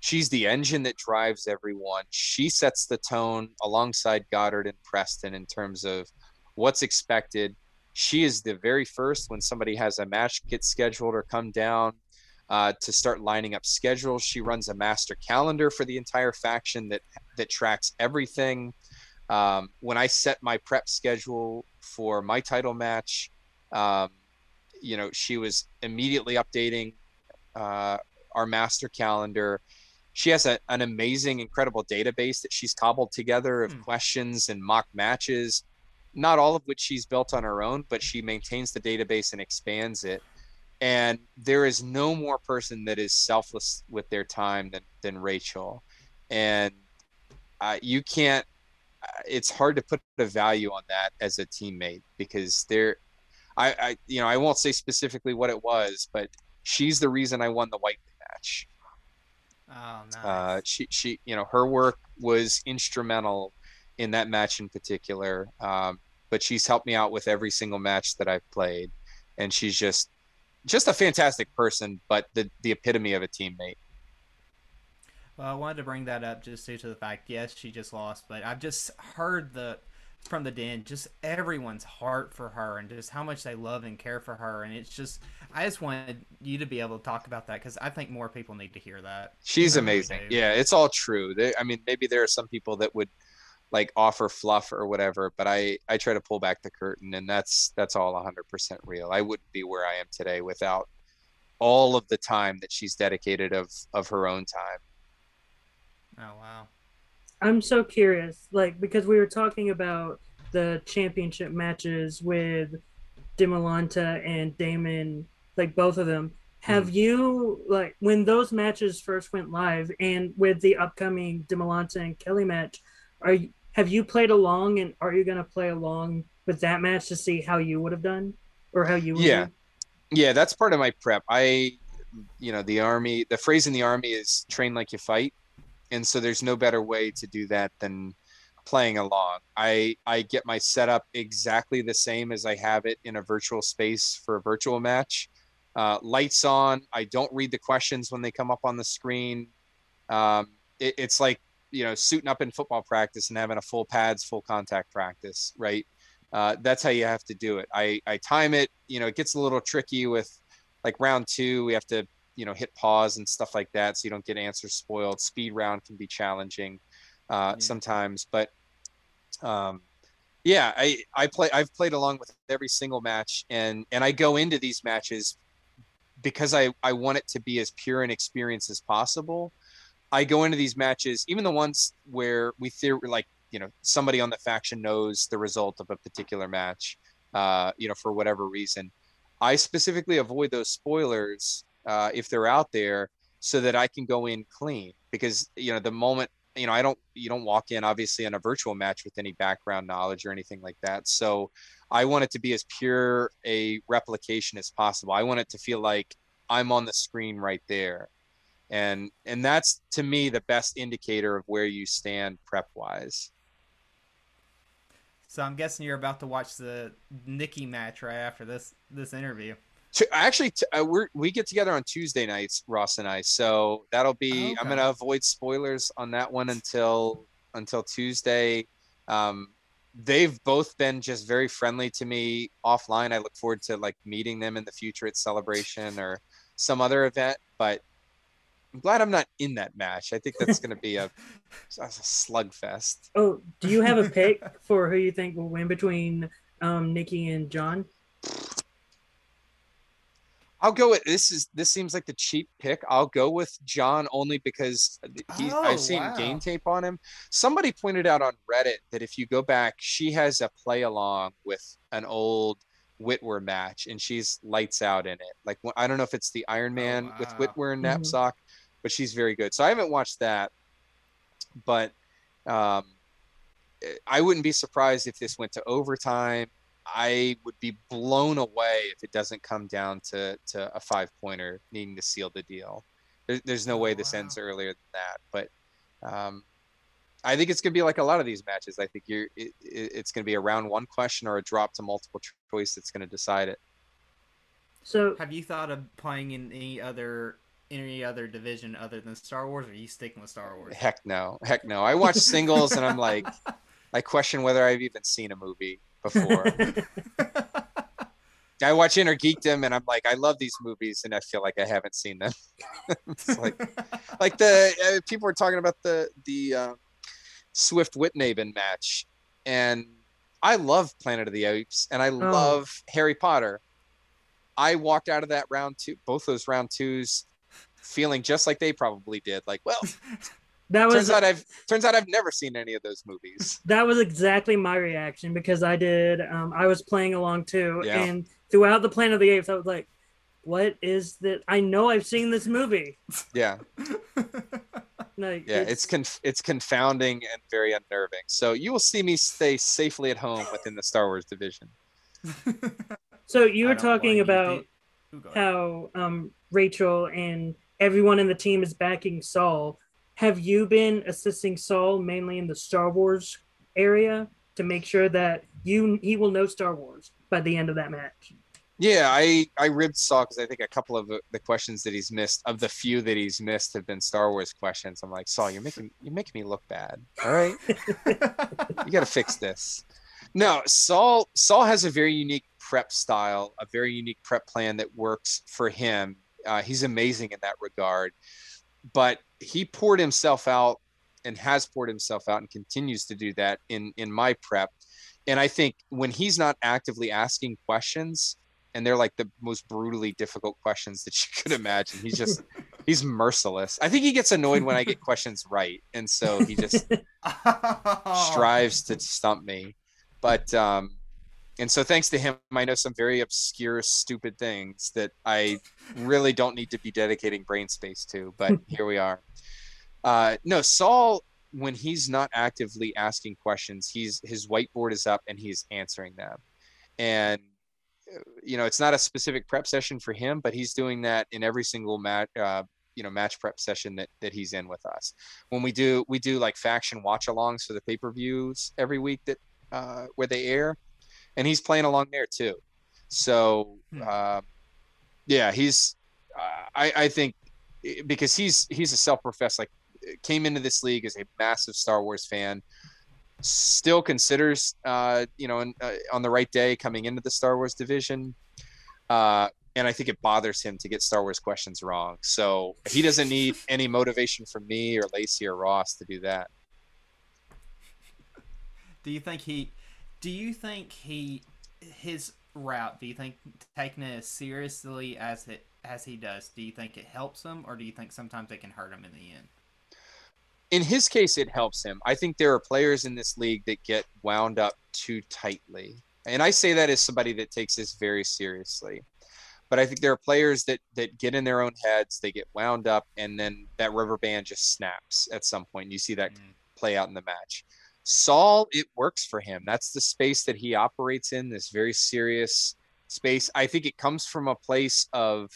she's the engine that drives everyone. She sets the tone alongside Goddard and Preston in terms of what's expected. She is the very first when somebody has a match get scheduled or come down uh, to start lining up schedules. She runs a master calendar for the entire faction that that tracks everything. Um, when I set my prep schedule for my title match, um, you know, she was immediately updating uh, our master calendar. She has a, an amazing, incredible database that she's cobbled together of Hmm. questions and mock matches, not all of which she's built on her own, but she maintains the database and expands it. And there is no more person that is selfless with their time than, than Rachel. And uh, you can't it's hard to put a value on that as a teammate because there I, I you know I won't say specifically what it was, but she's the reason I won the white match. Oh, nice. Uh, she she you know her work was instrumental in that match in particular. Um, but she's helped me out with every single match that I've played, and she's just just a fantastic person, but the the epitome of a teammate. Well, I wanted to bring that up just due to the fact, yes, she just lost, but I've just heard the from the den, just everyone's heart for her and just how much they love and care for her, and it's just I just wanted you to be able to talk about that because I think more people need to hear that. She's amazing. Yeah, it's all true. They, I mean, maybe there are some people that would like offer fluff or whatever, but I I try to pull back the curtain, and that's that's all 100% real. I wouldn't be where I am today without all of the time that she's dedicated of of her own time. Oh wow. I'm so curious, like because we were talking about the championship matches with Dimolanta and Damon, like both of them. Have mm. you like when those matches first went live, and with the upcoming Dimolanta and Kelly match, are you, have you played along, and are you going to play along with that match to see how you would have done, or how you would Yeah. Yeah, that's part of my prep. I, you know, the army. The phrase in the army is "train like you fight," and so there's no better way to do that than playing along. I I get my setup exactly the same as I have it in a virtual space for a virtual match. Uh, lights on. I don't read the questions when they come up on the screen. Um, it, it's like you know suiting up in football practice and having a full pads, full contact practice, right? Uh, that's how you have to do it. I, I time it. You know, it gets a little tricky with like round two. We have to you know hit pause and stuff like that, so you don't get answers spoiled. Speed round can be challenging uh, Yeah. sometimes, but um, yeah, I I play. I've played along with every single match, and and I go into these matches because I I want it to be as pure an experience as possible. I go into these matches, even the ones where we theor like you know somebody on the faction knows the result of a particular match, uh, you know for whatever reason. I specifically avoid those spoilers uh, if they're out there, so that I can go in clean. Because you know the moment you know I don't you don't walk in obviously in a virtual match with any background knowledge or anything like that. So I want it to be as pure a replication as possible. I want it to feel like I'm on the screen right there and and that's to me the best indicator of where you stand prep wise So I'm guessing you're about to watch the Nikki match right after this this interview. actually uh, we're, we get together on tuesday nights ross and i so that'll be i'm gonna avoid spoilers on that one until until tuesday. Um they've both been just very friendly to me offline. I look forward to like meeting them in the future at celebration or some other event but I'm glad I'm not in that match. I think that's going to be a, a slugfest. Oh, do you have a pick for who you think will win between um, Nikki and John? I'll go with this. Is this seems like the cheap pick? I'll go with John only because he's, Oh, I've seen wow. game tape on him. Somebody pointed out on Reddit that if you go back, she has a play along with an old Whitwer match, and she's lights out in it. Like I don't know if it's the Iron Man with Oh, wow. Whitwer and Mhm. Knapsack, but she's very good. So I haven't watched that, but um, I wouldn't be surprised if this went to overtime. I would be blown away if it doesn't come down to, to a five pointer needing to seal the deal. There, there's no Oh, way this wow. ends earlier than that. But um, I think it's going to be like a lot of these matches. I think you're it, it, it's going to be a round one question or a drop to multiple choice that's going to decide it. So Have you thought of playing in any other any other division other than Star Wars, or are you sticking with Star Wars? Heck no, heck no. I watch singles and I'm like, I question whether I've even seen a movie before. I watch Inner Geekdom and I'm like, I love these movies and I feel like I haven't seen them. it's like, like the uh, people were talking about the the uh, Swift Whitnavon match, and I love Planet of the Apes and I love Harry Potter. I walked out of that round two, both those round twos, feeling just like they probably did. Like, well, that was turns out I've turns out I've never seen any of those movies. that was exactly my reaction because I did. Um, I was playing along too, Yeah. and throughout the Planet of the Apes, I was like, "What is that? I know I've seen this movie." Yeah, Like, yeah, it's conf- it's confounding and very unnerving. So you will see me stay safely at home within the Star Wars division. so you were talking about Ooh, go ahead. how um, Rachel and everyone in the team is backing Saul. Have you been assisting Saul mainly in the Star Wars area to make sure that you he will know Star Wars by the end of that match? Yeah, I I ribbed Saul because I think a couple of the- questions that he's missed, of the few that he's missed, have been Star Wars questions. I'm like, Saul, you're making you're making me look bad. All right, you got to fix this. No, Saul Saul has a very unique prep style, a very unique prep plan that works for him. Uh, he's amazing in that regard, but he poured himself out and has poured himself out and continues to do that in in my prep. And I think when he's not actively asking questions, and they're like the most brutally difficult questions that you could imagine, he's just he's merciless. I think he gets annoyed when I get questions right, and so he just strives to stump me. But um, and so thanks to him, I know some very obscure, stupid things that I really don't need to be dedicating brain space to. But here we are. Uh, no, Saul, when he's not actively asking questions, he's his whiteboard is up and he's answering them. And uh, you know, it's not a specific prep session for him, but he's doing that in every single match. Uh, you know, match prep session that that he's in with us. When we do, we do like faction watch alongs for the pay per views every week that uh, where they air, and he's playing along there too. So, uh, yeah, he's. Uh, I I think because he's he's a self-professed like came into this league as a massive Star Wars fan, still considers uh, you know in, uh, on the right day coming into the Star Wars division. Uh, and I think it bothers him to get Star Wars questions wrong. So he doesn't need any motivation from me or Lacey or Ross to do that. Do you think he? Do you think he? His route. Do you think taking it as seriously as it as he does? Do you think it helps him, or do you think sometimes it can hurt him in the end? in his case, it helps him. I think there are players in this league that get wound up too tightly. And I say that as somebody that takes this very seriously. But I think there are players that that get in their own heads, they get wound up, and then that rubber band just snaps at some point. You see that Mm. play out in the match. Saul, it works for him. That's the space that he operates in, this very serious space. I think it comes from a place of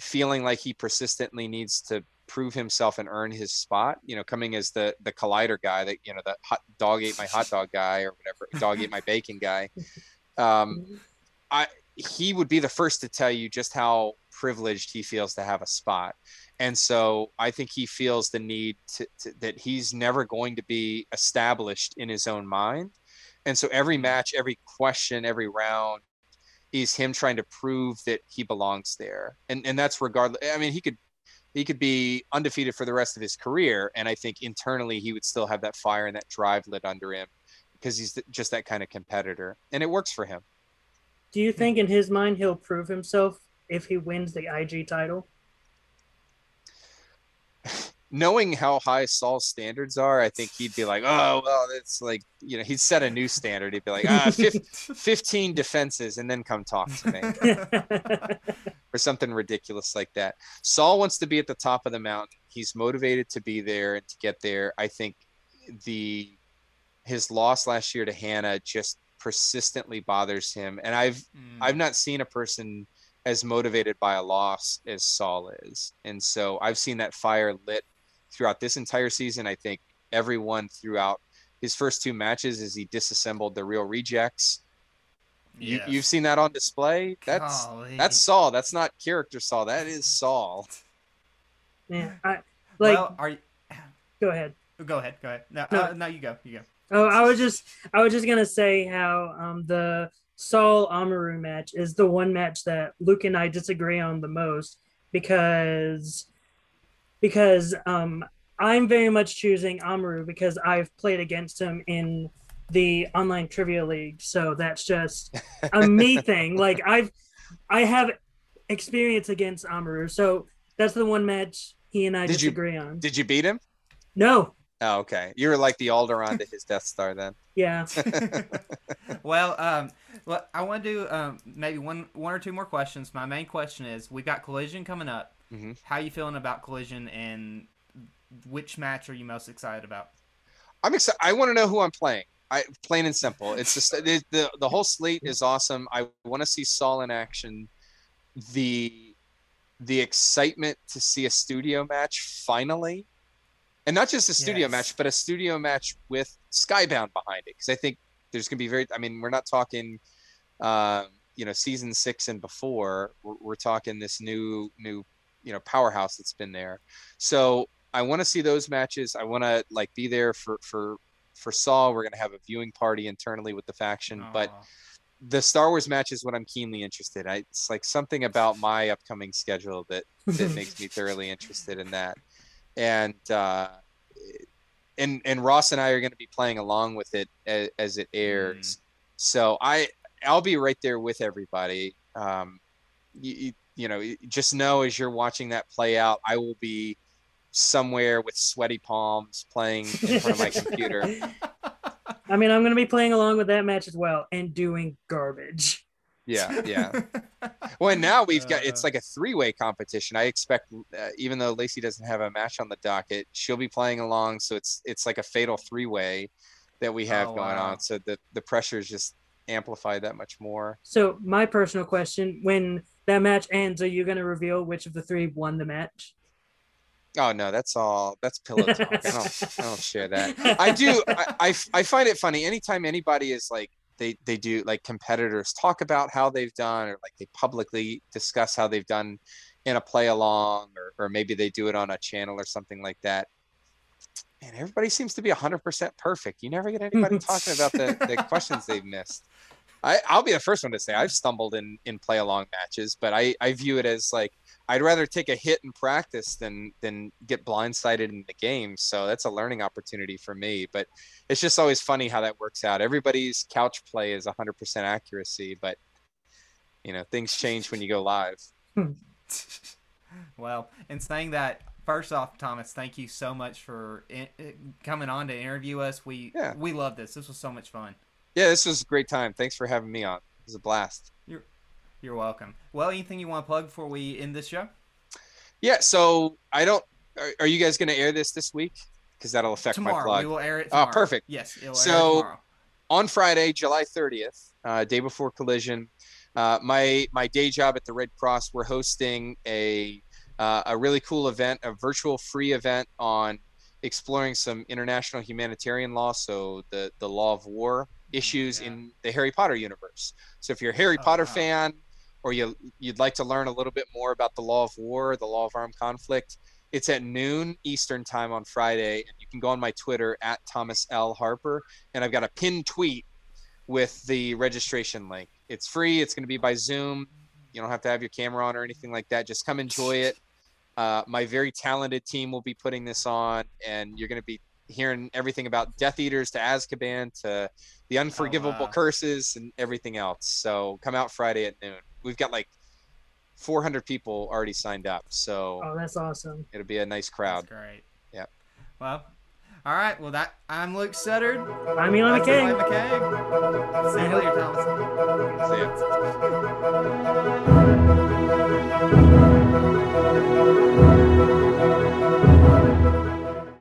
feeling like he persistently needs to prove himself and earn his spot. You know, coming as the the collider guy that you know the hot dog ate my hot dog guy or whatever dog ate my bacon guy. Um, I he would be the first to tell you just how privileged he feels to have a spot. And so I think he feels the need to, to, that he's never going to be established in his own mind. And so every mm-hmm. match, every question, every round is him trying to prove that he belongs there. And and that's regardless. I mean, he could he could be undefeated for the rest of his career, and I think internally he would still have that fire and that drive lit under him because he's just that kind of competitor, and it works for him. Do you think in his mind he'll prove himself if he wins the IG title? Knowing how high Saul's standards are, I think he'd be like, oh, well, it's like, you know, he'd set a new standard. He'd be like, ah, 15 defenses and then come talk to me or something ridiculous like that. Saul wants to be at the top of the mountain. He's motivated to be there and to get there. I think the his loss last year to Hannah just persistently bothers him. And I've mm. I've not seen a person as motivated by a loss as Saul is. And so I've seen that fire lit throughout this entire season. I think everyone throughout his first two matches as he disassembled the real rejects. Yes. You, have seen that on display. That's Golly. that's Saul. That's not character Saul. That is Saul. Yeah, I like. Well, are you? Go ahead. Go ahead. Go ahead. No, no. Uh, no you go. You go. Oh, I was just I was just gonna say how um the Saul Amaru match is the one match that Luke and I disagree on the most because because um, I'm very much choosing Amaru because I've played against him in the online trivia league. So that's just a me thing. Like I've I have experience against Amaru. So that's the one match he and I did disagree you, on. Did you beat him? No. Oh, okay. You were like the Alderaan to his Death Star then. Yeah. well, um, well, I want to do um, maybe one, one or two more questions. My main question is: We've got Collision coming up. Mm-hmm. How you feeling about Collision, and which match are you most excited about? I'm excited. I want to know who I'm playing. I plain and simple. It's just the, the the whole slate is awesome. I want to see Saul in action. The the excitement to see a studio match finally, and not just a studio yes. match, but a studio match with Skybound behind it. Because I think there's going to be very. I mean, we're not talking, um, you know, season six and before. We're, we're talking this new new you know powerhouse that's been there. So I want to see those matches. I want to like be there for for for Saul. We're gonna have a viewing party internally with the faction, Aww. but the Star Wars match is what I'm keenly interested. I, it's like something about my upcoming schedule that that makes me thoroughly interested in that. And uh, and and Ross and I are going to be playing along with it as, as it airs. Mm. So I I'll be right there with everybody. Um, you, you know, just know as you're watching that play out, I will be somewhere with sweaty palms playing in front of my computer. I mean, I'm going to be playing along with that match as well and doing garbage. Yeah, yeah. well, and now we've got it's uh. like a three-way competition. I expect, uh, even though Lacey doesn't have a match on the docket, she'll be playing along. So it's it's like a fatal three-way that we have oh, going wow. on. So the the pressure is just amplified that much more. So my personal question: When that match ends, are you going to reveal which of the three won the match? Oh no, that's all. That's pillow talk. I don't. I don't share that. I do. I, I, I find it funny. Anytime anybody is like they they do like competitors talk about how they've done or like they publicly discuss how they've done in a play along or or maybe they do it on a channel or something like that. And everybody seems to be 100% perfect. You never get anybody talking about the, the questions they've missed. I, I'll be the first one to say I've stumbled in in play along matches, but I, I view it as like I'd rather take a hit in practice than than get blindsided in the game. So that's a learning opportunity for me. But it's just always funny how that works out. Everybody's couch play is 100% accuracy, but you know things change when you go live. well, in saying that, first off, Thomas, thank you so much for in, coming on to interview us. We yeah. we love this. This was so much fun. Yeah, this was a great time. Thanks for having me on. It was a blast. You're you're welcome. Well, anything you want to plug before we end this show? Yeah. So I don't. Are, are you guys going to air this this week? Because that'll affect tomorrow, my plug. We will air it. Oh, tomorrow. Oh, perfect. Yes. so on Friday, July 30th, uh, day before Collision, uh, my my day job at the Red Cross, we're hosting a uh, a really cool event, a virtual free event on exploring some international humanitarian law, so the the law of war issues yeah. in the Harry Potter universe. So if you're a Harry oh, Potter wow. fan or you you'd like to learn a little bit more about the law of war, the law of armed conflict, it's at noon Eastern time on Friday, and you can go on my Twitter at Thomas L Harper, and I've got a pinned tweet with the registration link. It's free. It's going to be by Zoom. You don't have to have your camera on or anything like that. Just come enjoy it. Uh, my very talented team will be putting this on, and you're going to be hearing everything about Death Eaters to Azkaban to the oh, unforgivable oh, wow. curses and everything else. So come out Friday at noon. We've got like 400 people already signed up. So oh, that's awesome. It'll be a nice crowd. That's great. Yep. Well, all right. Well, that I'm Luke Sutter. I'm Elon McKay. Elon McKay. See Thomas. See you.